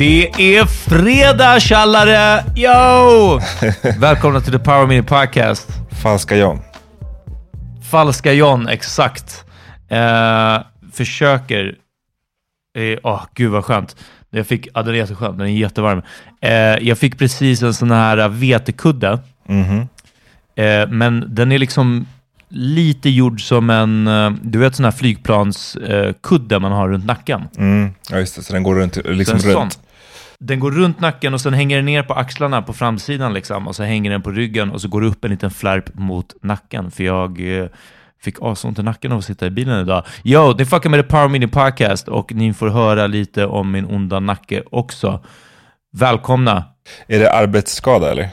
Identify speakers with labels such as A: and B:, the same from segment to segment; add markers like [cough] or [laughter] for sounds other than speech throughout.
A: Det är fredag tjallare! Yo! [laughs] Välkomna till The Power Mini Podcast.
B: Falska John.
A: Falska John, exakt. Eh, försöker... Åh, eh, oh, gud vad skönt. Jag fick, ja, den är jätteskön, den är jättevarm. Eh, jag fick precis en sån här vetekudde.
B: Mhm.
A: Eh, men den är liksom lite gjord som en, eh, du vet sån här flygplanskudde man har runt nacken.
B: Mm. Ja, just det. Så den går runt, liksom
A: en sån. Den går runt nacken och sen hänger den ner på axlarna på framsidan liksom. Och så hänger den på ryggen och så går det upp en liten flärp mot nacken. För jag eh, fick asont i nacken av att sitta i bilen idag. Yo, ni fuckar med The Power Mini Podcast och ni får höra lite om min onda nacke också. Välkomna!
B: Är det arbetsskada eller?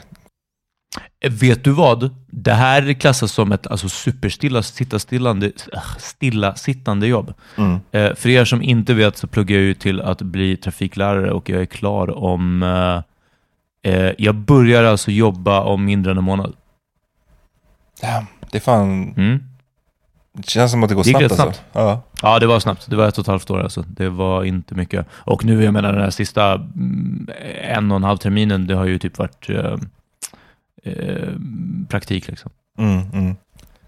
A: Vet du vad? Det här klassas som ett alltså, superstilla sitta stillande, äh, stilla sittande jobb.
B: Mm.
A: Eh, för er som inte vet så pluggar jag ju till att bli trafiklärare och jag är klar om... Eh, eh, jag börjar alltså jobba om mindre än en månad.
B: Damn, det är fan...
A: Mm.
B: Det känns som att det går
A: Det
B: snabbt,
A: rätt
B: alltså. Ja.
A: Ja, det var snabbt. Det var ett och ett halvt år alltså. Det var inte mycket. Och nu, jag menar den här sista mm, en och en halv terminen, det har ju typ varit eh, eh, praktik liksom.
B: Mm, mm.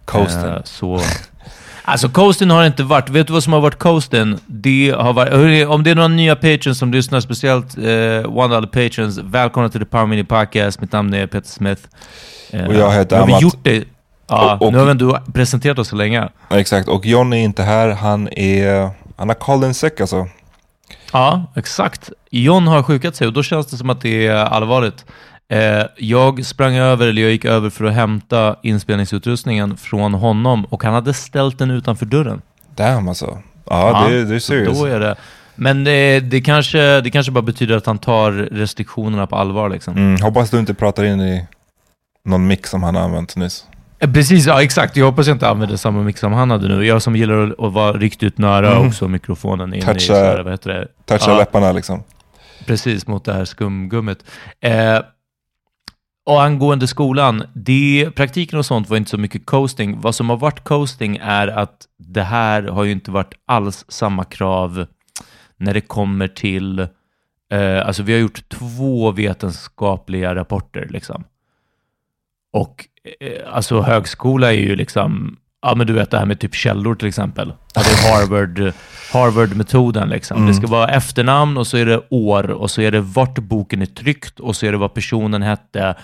B: Coasting.
A: Eh, så Alltså coasten har inte varit, vet du vad som har varit coasten? Det har varit, om det är några nya patrons som lyssnar, speciellt eh, one of the patrons, välkomna till The Power Mini Podcast. Mitt namn är Peter Smith. Eh,
B: Och jag heter
A: nu har vi
B: Amat.
A: gjort det. Ja,
B: Och- och-
A: nu har vi ändå presenterat oss så länge.
B: Exakt, och John är inte här. Han är... Han har called in sick alltså.
A: Ja, exakt. John har sjukat sig och då känns det som att det är allvarligt. Eh, jag sprang över, eller jag gick över för att hämta inspelningsutrustningen från honom och han hade ställt den utanför dörren.
B: Damn alltså. Ja, det, det är serious.
A: Då är det. Men det, det, kanske, det kanske bara betyder att han tar restriktionerna på allvar. Liksom.
B: Mm, hoppas du inte pratar in i någon mix som han har använt nyss.
A: Eh, Precis, ja exakt. Jag hoppas jag inte använder samma mix som han hade nu. Jag som gillar att, att vara riktigt nära
B: Mm.
A: också mikrofonen in i,
B: Toucha-
A: så här, vad heter det?
B: Toucha
A: Ja.
B: läpparna liksom.
A: Precis, mot det här skumgummit. Eh, och angående skolan, det, praktiken och sånt var inte så mycket coasting. Vad som har varit coasting är att det här har ju inte varit alls samma krav när det kommer till, eh, alltså vi har gjort två vetenskapliga rapporter liksom. Och eh, alltså högskola är ju liksom, ja men du vet det här med typ källor till exempel. Ja, det är Harvard, Harvard-metoden liksom. Det ska vara efternamn och så är det år och så är det vart boken är tryckt och så är det vad personen hette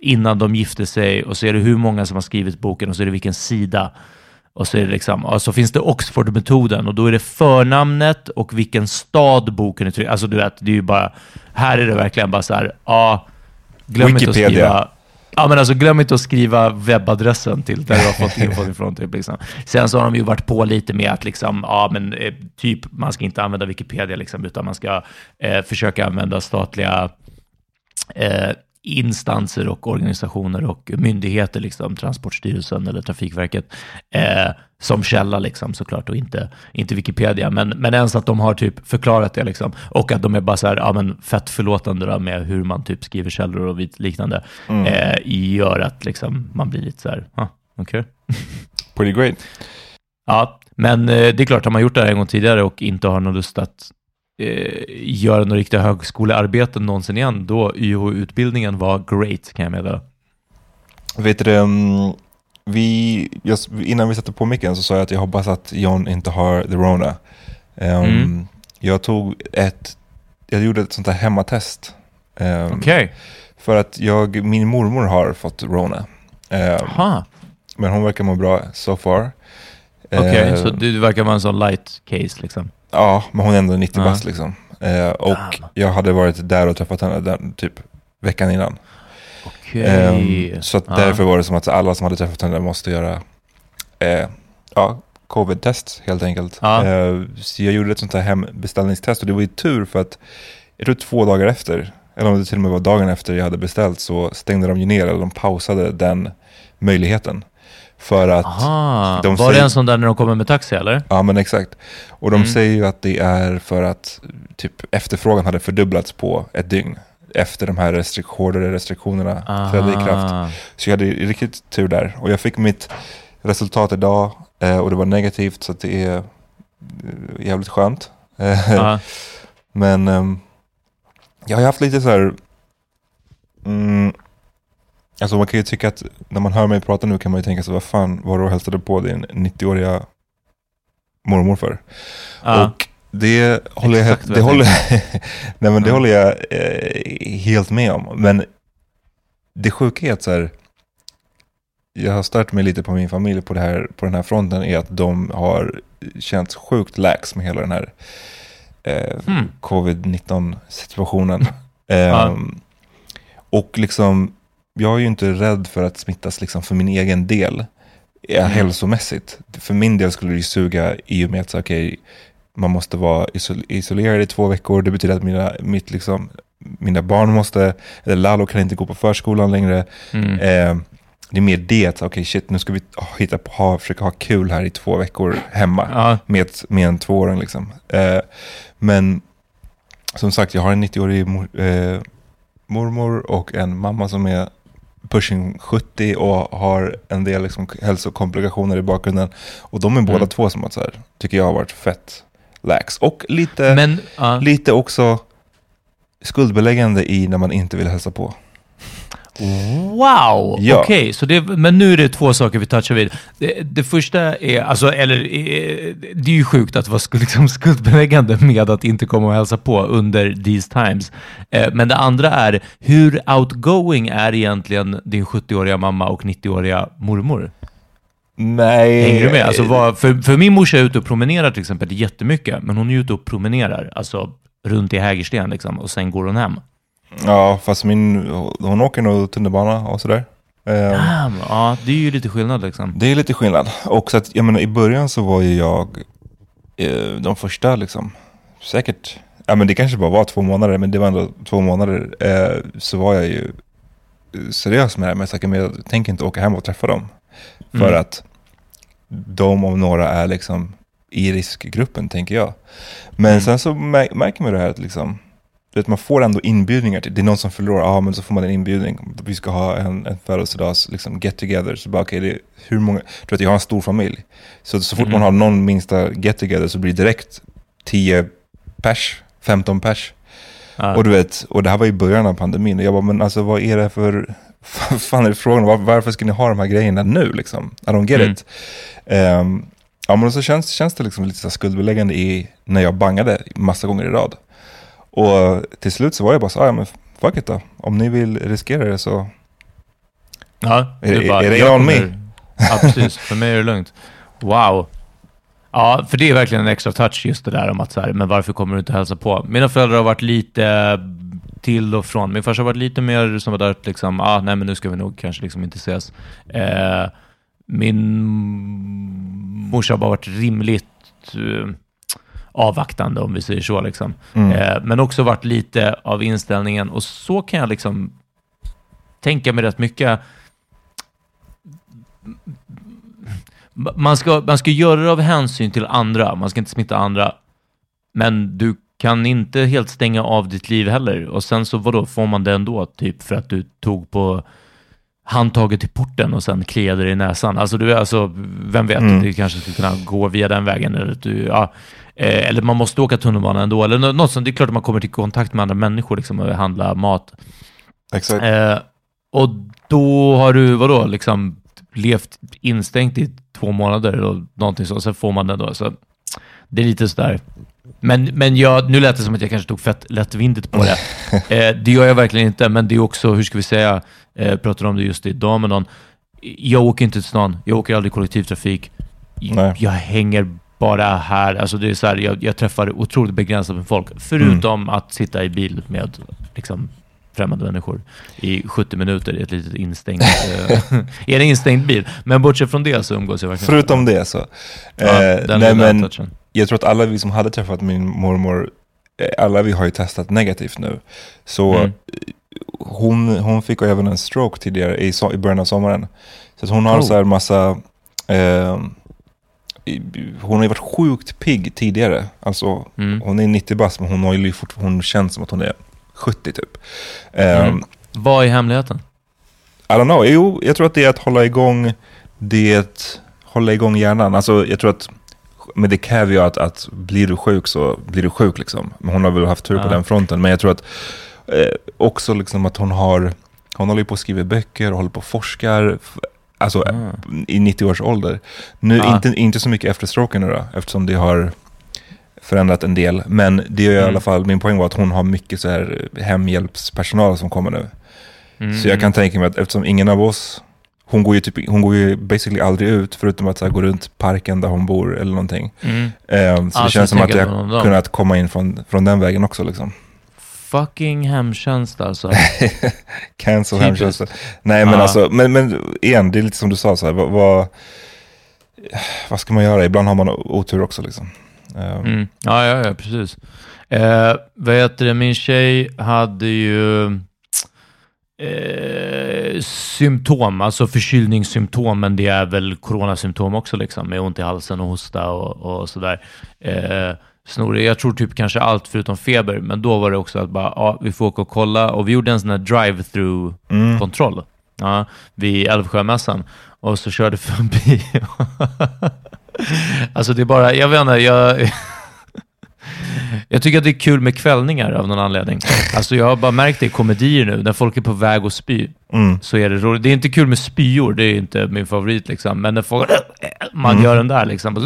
A: innan de gifte sig och så är det hur många som har skrivit boken och så är det vilken sida. Och så är det liksom, och så finns det Oxford-metoden och då är det förnamnet och vilken stad boken är tryckt. Alltså du vet, det är ju bara, här är det verkligen bara så här, ja, glöm inte att
B: Wikipedia.
A: skriva Ja men alltså glöm inte att skriva webbadressen till där du har fått infon [laughs] ifrån. Typ, liksom. Sen så har de ju varit på lite med att liksom, ja men eh, typ man ska inte använda Wikipedia liksom, utan man ska eh, försöka använda statliga eh, instanser och organisationer och myndigheter, liksom, Transportstyrelsen eller Trafikverket, eh, som källa liksom, såklart och inte, inte Wikipedia. Men, men ens att de har typ förklarat det liksom, och att de är bara så här, ja, men fett förlåtande då, med hur man typ skriver källor och liknande, eh, gör att liksom, man blir lite så här, ah, okej. [laughs]
B: Pretty great.
A: Ja, men eh, det är klart, har man gjort det här en gång tidigare och inte har någon lust att eh, göra några riktiga högskolearbeten någonsin igen, då YH-utbildningen var great, kan jag meddela.
B: Vet du, um, vi, just, innan vi satte på micken så sa jag att jag hoppas att John inte har the Rona. Um,
A: Mm.
B: Jag tog ett, jag gjorde ett sånt här hemmatest. Um,
A: Okej,
B: För att jag, min mormor har fått Rona. Um, men hon verkar må bra so far.
A: Okej,
B: Eh,
A: så du verkar vara en sån light case liksom.
B: Ja, men hon är ändå 90
A: Ja.
B: bast liksom. Eh, och
A: Damn.
B: jag hade varit där och träffat henne den, typ veckan innan.
A: Okej.
B: Ehm, så därför var det som att alla som hade träffat henne måste göra eh, ja, covid-test helt enkelt. Eh, så jag gjorde ett sånt här hembeställningstest och det var ju tur för att jag tror två dagar efter, eller om det till och med var dagen efter jag hade beställt så stängde de ju ner, eller de pausade den möjligheten. För att
A: Aha,
B: de
A: var det
B: säger-
A: en sån där när de kommer med taxi eller?
B: Ja men exakt. Och de
A: Mm.
B: säger ju att det är för att typ, efterfrågan hade fördubblats på ett dygn. Efter de här restrikt hårdare restriktionerna trädde i kraft. Så jag hade riktigt tur där. Och jag fick mitt resultat idag eh, och det var negativt så det är eh, jävligt skönt. Eh. [laughs] Men ehm, jag har haft lite så här... Mm, alltså man kan ju tycka att när man hör mig prata nu kan man ju tänka sig vad fan var du och hälsade på din 90-åriga mormor för?
A: Ja.
B: Och det håller jag, det
A: jag
B: håller, [laughs] nej men det
A: Ja.
B: håller jag eh, helt med om. Men det sjuka är att så här, jag har stört mig lite på min familj på, det här, på den här fronten är att de har känts sjukt lax med hela den här eh,
A: Hmm.
B: covid-19 situationen.
A: Ja.
B: Ehm, Och liksom, jag är ju inte rädd för att smittas liksom för min egen del, eh,
A: Mm.
B: hälsomässigt. För min del skulle det ju suga i och med att så, okej, man måste vara isol- isolerad i två veckor. Det betyder att mina, mitt liksom, mina barn måste, eller Lalo kan inte gå på förskolan längre.
A: Mm.
B: Eh, det är mer det, att okej shit, nu ska vi hitta på, ha, försöka ha kul här i två veckor hemma
A: Ja.
B: med, med en tvååring. Liksom. Eh, men som sagt, jag har en 90-årig mor, eh, mormor och en mamma som är pushing 70 och har en del liksom hälsokomplikationer i bakgrunden. Och de är båda
A: Mm.
B: två som att så här, tycker jag har varit fett lax. Och lite,
A: Men, ja.
B: lite också skuldbeläggande i när man inte vill hälsa på.
A: Wow!
B: Ja.
A: Okej, så det, men nu är det två saker vi touchar vid. Det, det första är, alltså, eller eh, det är ju sjukt att vara skuld, [laughs] liksom skuldbeläggande med att inte komma och hälsa på under these times. Eh, men det andra är, hur outgoing är egentligen din 70-åriga mamma och 90-åriga mormor?
B: Nej.
A: Hänger du med? Alltså, vad, för, för min morsa är ute och promenerar till exempel jättemycket, men hon är ute och promenerar, alltså runt i Hägersten liksom, och sen går hon hem.
B: Ja, fast min, hon åker nog tunnelbana och sådär. Ehm,
A: Damn, ja, det är ju lite skillnad liksom.
B: Det är lite skillnad. Och så att, jag menar, i början så var ju jag eh, de första liksom, säkert, ja men det kanske bara var två månader, men det var ändå två månader, eh, så var jag ju seriös med det. Men jag men jag tänker inte åka hem och träffa dem. För
A: Mm.
B: att de om några är liksom i riskgruppen, tänker jag. Men
A: Mm.
B: sen så mär- märker man det här att liksom, vet, man får ändå inbjudningar. Till, det är någon som förlorar, ja men så får man en inbjudning. Vi ska ha en, en födelsedags liksom, get together. Så bara okej, det är hur många, du vet jag har en stor familj. Så, så fort
A: Mm.
B: man har någon minsta get together så blir det direkt 10 pers, 15 pers.
A: Ja.
B: Och du vet, och det här var i början av pandemin. Och jag bara, men alltså vad är det för, [laughs] fan är frågan? Var, varför ska ni ha de här grejerna nu liksom? I don't get
A: Mm.
B: it. Ehm, ja men så känns, känns det liksom lite så skuldbeläggande i, när jag bangade massa gånger i rad. Och till slut så var jag bara så, ja men fuck it då. Om ni vill riskera det så,
A: Ja,
B: Är det-
A: bara,
B: är det on me?
A: Ja, precis. [laughs] För mig är det lugnt. Wow. Ja, för det är verkligen en extra touch just det där om att så här, men varför kommer du inte hälsa på? Mina föräldrar har varit lite till och från. Min farsa har varit lite mer som att liksom, ah, nej men nu ska vi nog kanske liksom inte ses. Eh, min morsa har bara varit rimligt eh, avvaktande om vi säger så. Liksom.
B: Mm.
A: Eh, men också varit lite av inställningen och så kan jag liksom tänka mig rätt mycket. Man ska, man ska göra det av hänsyn till andra, man ska inte smitta andra. Men du kan inte helt stänga av ditt liv heller. Och sen så vadå, får man det ändå? Typ för att du tog på handtaget till porten och sen kliade dig i näsan. Alltså, du, alltså vem vet,
B: Mm.
A: det kanske skulle kunna gå via den vägen. Eller, du, ja, eh, eller man måste åka tunnelbana ändå. Eller nå- något sånt. Det är klart att man kommer till kontakt med andra människor liksom, och handla mat.
B: exakt.
A: Eh, och då har du, vadå, liksom levt instängt i två månader och någonting så, sen får man det då. Så det är lite sådär. Men, men jag, nu lät det som att jag kanske tog fett lättvindigt på det. [laughs] Eh, det gör jag verkligen inte, men det är också, hur ska vi säga, eh, pratade om det just idag med någon. Jag åker inte till stan, jag åker aldrig kollektivtrafik.
B: Nej.
A: Jag hänger bara här. Alltså det är så här, jag, jag träffar otroligt begränsat med folk, förutom att sitta i bil med liksom, främmande människor i 70 minuter i ett litet instängt, [laughs] eh, i en instängd bil. Men bortsett från det så umgås jag verkligen.
B: Förutom det så.
A: Ja,
B: eh, nej, men, jag tror att alla vi som hade träffat min mormor, eh, alla vi har ju testat negativt nu. Så
A: Mm.
B: eh, hon, hon fick även en stroke tidigare i, so- i början av sommaren. Så hon har
A: Oh.
B: så här massa, eh, hon har ju varit sjukt pigg tidigare. Alltså
A: Mm.
B: hon är 90 bast men hon, har ju fort, hon känns som att hon är 70 typ. Eh,
A: Mm. Vad är hemligheten?
B: I don't know. Jo, jag tror att det är att hålla igång det, hålla igång hjärnan. Alltså jag tror att med det caveat att blir du sjuk så blir du sjuk liksom. Men hon har väl haft tur på
A: Ja.
B: den fronten. Men jag tror att eh, också liksom att hon har, hon håller på att skriva böcker och håller på och forskar. Alltså
A: Ah.
B: i 90 års ålder. Nu,
A: Ja.
B: inte, inte så mycket efter stroken nu då, eftersom det har förändrat en del. Men det är i
A: Mm.
B: alla fall, min poäng var att hon har mycket så här hemhjälpspersonal som kommer nu.
A: Mm.
B: Så jag kan tänka mig att eftersom ingen av oss, hon går ju, typ, hon går ju basically aldrig ut förutom att så här, gå runt parken där hon bor eller någonting.
A: Mm.
B: Ehm, så
A: Ah,
B: det
A: så
B: känns som att jag har kunnat komma in från, från den vägen också. Liksom.
A: Fucking hemtjänst alltså. [laughs]
B: Cancel
A: Typiskt.
B: hemtjänsten. Nej men
A: Ja.
B: alltså, men, men igen, det är lite som du sa, så här, vad, vad, vad ska man göra? Ibland har man otur också. Liksom. Ehm,
A: Mm. Ja, ja, ja, precis. Eh, vad heter det, min tjej hade ju eh, symptom, alltså förkylningssymptom, men det är väl coronasymptom också, liksom, med ont i halsen och hosta och, och sådär. Eh, snorig. Jag tror typ kanske allt förutom feber, men då var det också att bara, ja, vi får åka och kolla. Och vi gjorde en sån här drive-through
B: Mm.
A: kontroll ja, vid Älvsjömässan och så körde förbi. [laughs] alltså det är bara, jag vet inte, jag... Jag tycker att det är kul med kvällningar av någon anledning. Alltså jag har bara märkt det i komedier nu, när folk är på väg att spy,
B: Mm.
A: så är det roligt. Det är inte kul med spyor, det är inte min favorit liksom, men när folk, man
B: Mm.
A: gör den där liksom, och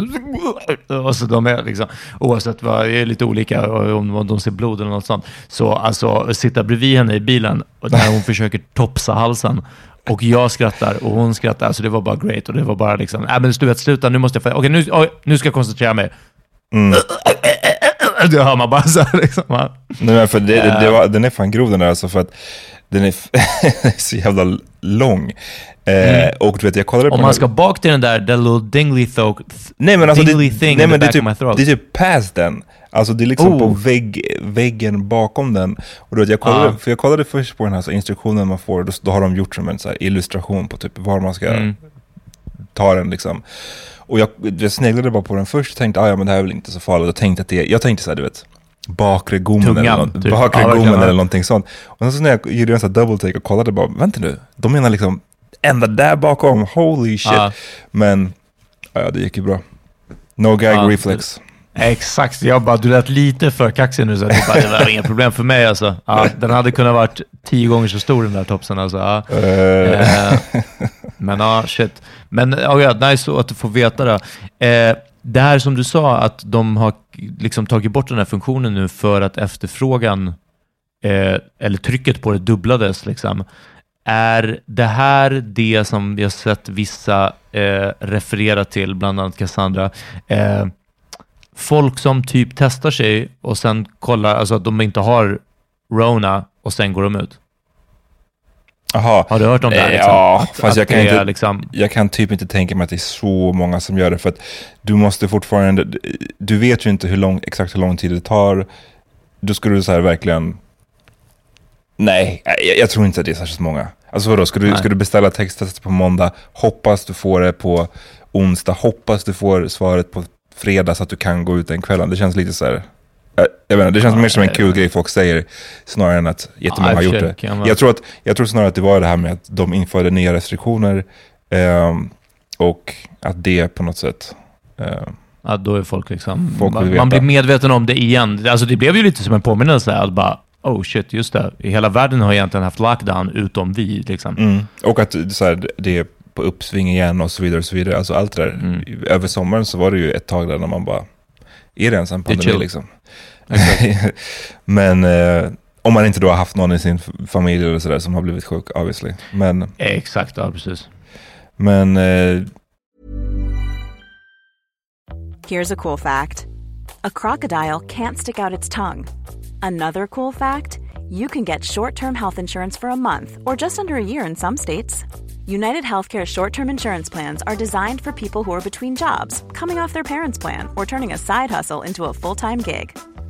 A: så, och så de är liksom, oavsett vad, det är lite olika om, de ser blod eller något sånt. Så alltså, sitta bredvid henne i bilen, och när hon försöker topsa halsen, och jag skrattar och hon skrattar, alltså det var bara great och det var bara liksom, nej men du vet, sluta, nu måste jag, okej nu, oj, nu ska jag koncentrera mig.
B: Mm. [laughs]
A: Det hör man bara så här liksom.
B: Nej, men för det, det, det var, den är fan grov den där alltså för att den är, [laughs] så jävla lång. Eh, Och du vet, jag kollade på
A: Om man ska bak till den där, the little dingly throat,
B: Nej men alltså det,
A: thing
B: nej, men det, är typ, det är typ past den. Alltså det är liksom på
A: Oh.
B: vägg, väggen bakom den. Och du vet, jag kollade,
A: Ja.
B: för jag kollade först på den här så instruktionen man får, då, då har de gjort som en så illustration på typ var man ska
A: Mm.
B: Ta den liksom. Och jag, jag sneglade bara på den först och tänkte, ah, ja men det här är väl inte så farligt. Jag tänkte, att det, jag tänkte så här, du vet, bakre gommen, eller, något,
A: typ.
B: bakre
A: Ja,
B: gommen eller någonting sånt. Och sen så när jag gjorde en sån double take och kollade bara, vänta nu, de menar liksom ända där bakom, holy shit.
A: Ja.
B: Men ja, det gick ju bra. No gag
A: Ja,
B: reflex.
A: Exakt, jag bara, du lät lite för kaxig nu så det, bara, det var inga problem för mig alltså. Ja, den hade kunnat varit tio gånger så stor den där topsen alltså. Ja.
B: Eh, [laughs]
A: men ja, shit. Men oh ja, nice att du får veta det. Eh, det här som du sa, att de har liksom tagit bort den här funktionen nu för att efterfrågan, eh, eller trycket på det dubblades. Liksom. Är det här det som vi har sett vissa eh, referera till, bland annat Cassandra, eh, folk som typ testar sig och sen kollar, alltså att de inte har Rona och sen går de ut?
B: Aha.
A: Har du hört om det? här,
B: Eh,
A: Liksom?
B: Ja,
A: Att-
B: fast
A: att
B: jag kan, inte,
A: liksom,
B: jag kan typ inte tänka mig att det är så många som gör det. För att du måste fortfarande, du vet ju inte hur lång, exakt hur lång tid det tar. Då skulle du så här verkligen, nej, jag, jag tror inte att det är särskilt många. Alltså vadå, ska du,
A: Nej.
B: ska du beställa texttestet på måndag, hoppas du får det på onsdag, hoppas du får svaret på fredag så att du kan gå ut den kvällen. Det känns lite så här, jag, jag vet inte, det känns
A: Ja,
B: mer som en kul grej folk säger, snarare än att jättemånga
A: Ja,
B: har gjort det. Jag tror, att, jag tror snarare att det var det här med att de införde nya restriktioner ehm, och att det på något sätt... ehm,
A: Ja, då är folk liksom...
B: Folk
A: man, man blir medveten om det igen. Alltså det blev ju lite som en påminnelse att bara, oh shit, just det. Hela världen har egentligen haft lockdown utom vi. Liksom.
B: mm. Och att så här, det är på uppsving igen och så vidare. och så vidare. Alltså allt det där.
A: Mm.
B: Över sommaren så var det ju ett tag där när man bara, är det ens en pandemi liksom? [laughs] Men eh, om man inte då har haft någon i sin f- familj eller sådär som har blivit sjuk, obviously. Men,
A: Exakt, ja precis.
B: men eh,
C: Here's a cool fact a crocodile can't stick out its tongue. Another cool fact you can get short term health insurance for a month or just under a year in some states. United Healthcare short term insurance plans are designed for people who are between jobs, coming off their parents' plan, or turning a side hustle into a full time gig.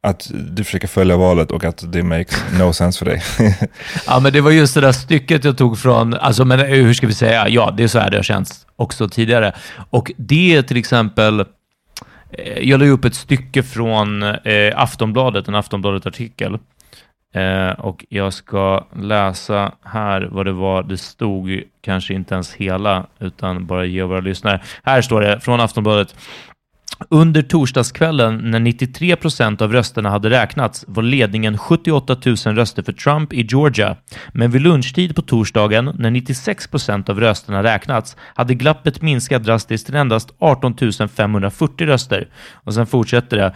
B: att du försöker följa valet och att det makes no sense för dig. [laughs]
A: Ja, men det var just det där stycket jag tog från, alltså, men eh, hur ska vi säga, ja, det är så här det har känts också tidigare. Och det är till exempel, eh, jag la upp ett stycke från eh, Aftonbladet, en Aftonbladet-artikel, Eh, och jag ska läsa här vad det var. Det stod kanske inte ens hela, utan bara ge våra lyssnare. Här står det från Aftonbladet. Under torsdagskvällen när 93 procent av rösterna hade räknats var ledningen 78 000 röster för Trump i Georgia. Men vid lunchtid på torsdagen när 96 procent av rösterna räknats hade glappet minskat drastiskt till endast 18 540 röster. Och sen fortsätter det.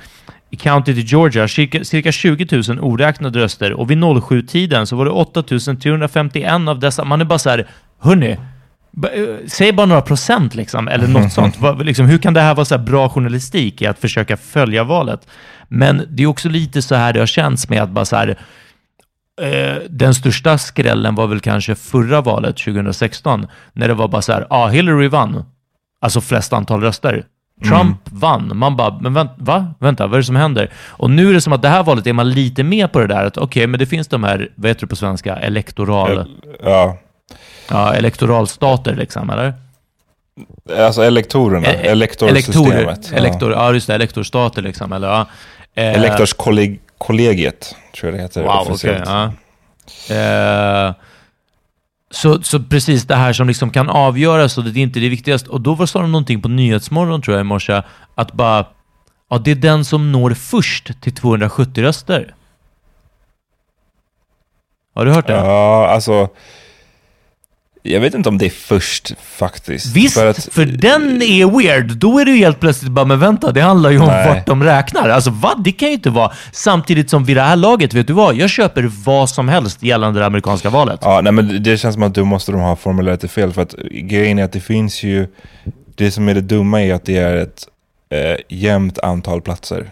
A: I countyt i Georgia cirka, cirka 20 000 oräknade röster och vid 07-tiden så var det 8 351 av dessa. Man är bara så här, hörni, säg bara några procent liksom, eller något [laughs] sånt. liksom, hur kan det här vara så bra journalistik i att försöka följa valet? Men det är också lite så här det har känts med att bara så här, eh, den största skrällen var väl kanske förra valet, 2016, när det var bara så här, ah, Hillary vann. Alltså flest antal röster. Trump mm. vann. Man bara, men vänt, va? Vänta, vad är det som händer? Och nu är det som att det här valet är man lite med på det där, att okej, okay, men det finns de här, vad heter det på svenska, elektoral...
B: Ja.
A: Ja, elektoralstater liksom, eller?
B: Alltså elektorerna, e elektorsystemet.
A: Elektor, ja. ja, just det, elektorstater liksom, eller ja.
B: Eh, Elektorskollegiet, tror jag det heter
A: wow, officiellt. Okay, ja. eh, så, så precis det här som liksom kan avgöras och det är inte det viktigaste. Och då var sa de någonting på Nyhetsmorgon tror jag i morse, att bara, ja det är den som når först till 270 röster. Har du hört det?
B: Ja, alltså jag vet inte om det är först faktiskt.
A: Visst, för, att, för den är weird. Då är det ju helt plötsligt bara, men vänta, det handlar ju om nej. vart de räknar. Alltså vad? Det kan ju inte vara. Samtidigt som vid det här laget, vet du vad? Jag köper vad som helst gällande det amerikanska valet.
B: Ja, nej men det känns som att du måste de ha formulerat det fel. För att grejen är att det finns ju, det som är det dumma är att det är ett eh, jämnt antal platser.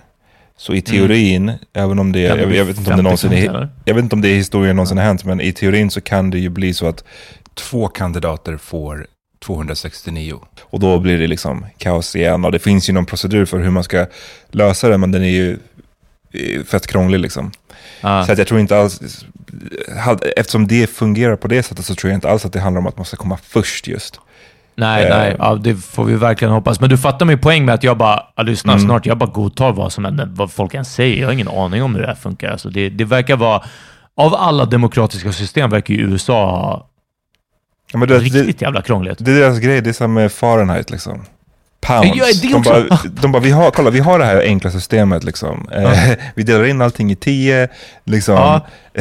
B: Så i teorin, mm. även om det, jag, jag, vet inte om det någonsin är, jag vet inte om det i historien någonsin har hänt, men i teorin så kan det ju bli så att två kandidater får 269. Och då blir det liksom kaos igen. Och det finns ju någon procedur för hur man ska lösa det, men den är ju eh, fett krånglig liksom. Ah. Så att jag tror inte alls, eftersom det fungerar på det sättet så tror jag inte alls att det handlar om att man ska komma först just.
A: Nej, uh, nej, ja, det får vi verkligen hoppas. Men du fattar min poäng med att jag bara, ja, lyssna mm. snart, jag bara godtar vad, som händer, vad folk än säger. Jag har ingen aning om hur det här funkar. Alltså det, det verkar vara, av alla demokratiska system verkar ju USA ha Ja, men det, Riktigt det, jävla krångligt.
B: Det är deras grej, det är som med Fahrenheit liksom. Pounds. Ja, de, bara, de bara, vi har, kolla, vi har det här enkla systemet liksom. Ja. [laughs] vi delar in allting i tio, liksom. Ja. [laughs]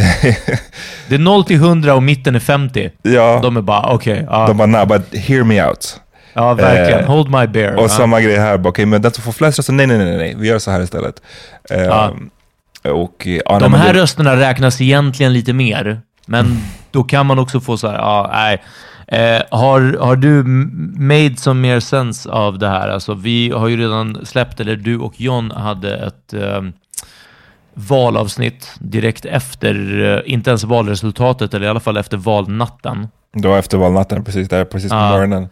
A: det är 0 till 100 och mitten är 50. Ja. De är bara, okej. Okay,
B: ja. De bara, nah, but hear me out.
A: Ja, verkligen. Eh, Hold my bear.
B: Och ja. samma grej här, okej, okay, men den som får flest röster, nej, nej, nej, nej, vi gör så här istället. Eh, ja.
A: och, ja, de här det... rösterna räknas egentligen lite mer, men då kan man också få så här, ja, nej. Eh, har, har du made some mer sense av det här? Alltså, vi har ju redan släppt, eller du och John hade ett eh, valavsnitt direkt efter, eh, inte ens valresultatet, eller i alla fall efter valnatten.
B: Det var efter valnatten, precis där, precis på ja. morgonen.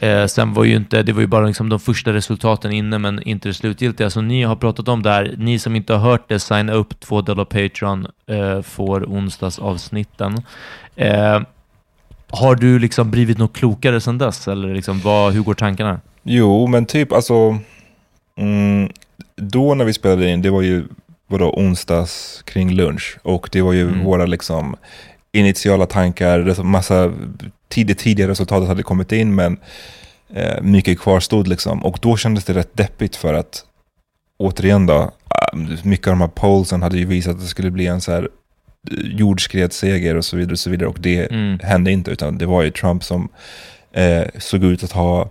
A: Eh, sen var ju inte, det var ju bara liksom de första resultaten inne, men inte det slutgiltiga. Så ni har pratat om det här. Ni som inte har hört det, signa upp två dollar Patreon, eh, får onsdagsavsnitten. Eh, har du liksom blivit något klokare sedan dess? Eller liksom, vad, hur går tankarna?
B: Jo, men typ alltså... Mm, då när vi spelade in, det var ju vadå, onsdags kring lunch. Och det var ju mm. våra liksom initiala tankar, massa tid, tidigare resultatet hade kommit in, men eh, mycket kvarstod liksom. Och då kändes det rätt deppigt för att, återigen då, ah, mycket av de här pollsen hade ju visat att det skulle bli en så här jordskredsseger och så vidare. Och så vidare. Och det mm. hände inte, utan det var ju Trump som eh, såg ut att ha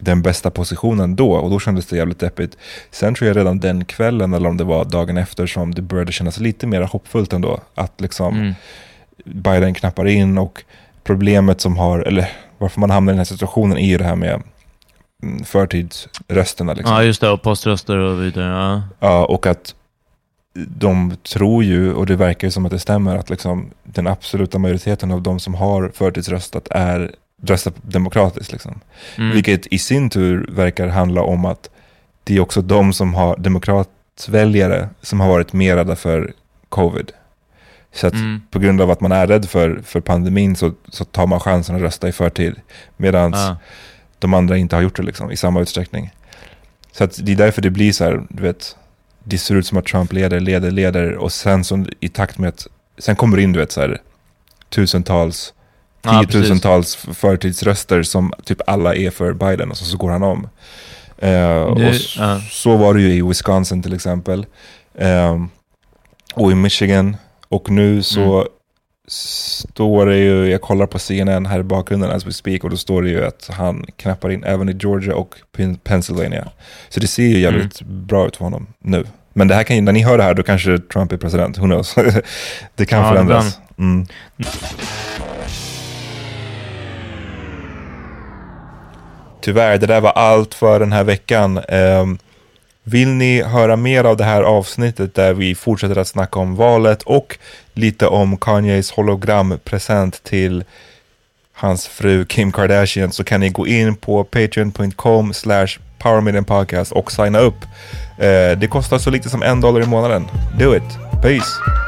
B: den bästa positionen då och då kändes det jävligt deppigt. Sen tror jag redan den kvällen eller om det var dagen efter som det började kännas lite mer hoppfullt ändå. Att liksom mm. Biden knappar in och problemet som har, eller varför man hamnar i den här situationen är ju det här med mm, förtidsrösterna. Liksom.
A: Ja, just det, och poströster och vidare. Ja.
B: ja, och att de tror ju, och det verkar ju som att det stämmer, att liksom den absoluta majoriteten av de som har förtidsröstat är röstar demokratiskt. Liksom. Mm. Vilket i sin tur verkar handla om att det är också de som har demokratväljare som har varit mer rädda för covid. Så att mm. på grund av att man är rädd för, för pandemin så, så tar man chansen att rösta i förtid. Medan ah. de andra inte har gjort det liksom, i samma utsträckning. Så att det är därför det blir så här, du vet, det ser ut som att Trump leder, leder, leder och sen så i takt med att sen kommer det in du vet så här, tusentals,
A: precis.
B: tiotusentals förtidsröster som typ alla är för Biden och så, så går han om. Eh, och s-
A: ja.
B: Så var det ju i Wisconsin till exempel. Eh, och i Michigan. Och nu så
A: Mm.
B: står det ju, jag kollar på CNN här i bakgrunden as we speak och då står det ju att han knappar in även i Georgia och Pen- Pennsylvania. Så det ser ju jävligt
A: Mm.
B: bra ut för honom nu. Men det här kan ju, när ni hör det här då kanske Trump är president, who knows? [laughs] det kan
A: Ja,
B: förändras. Mm. Tyvärr, det där var allt för den här veckan. Ehm, vill ni höra mer av det här avsnittet där vi fortsätter att snacka om valet och lite om Kanyes hologrampresent till hans fru Kim Kardashian så kan ni gå in på patreon.com slash powermedianpodcast och signa upp. Eh, det kostar så lite som en dollar i månaden. Do it. Peace.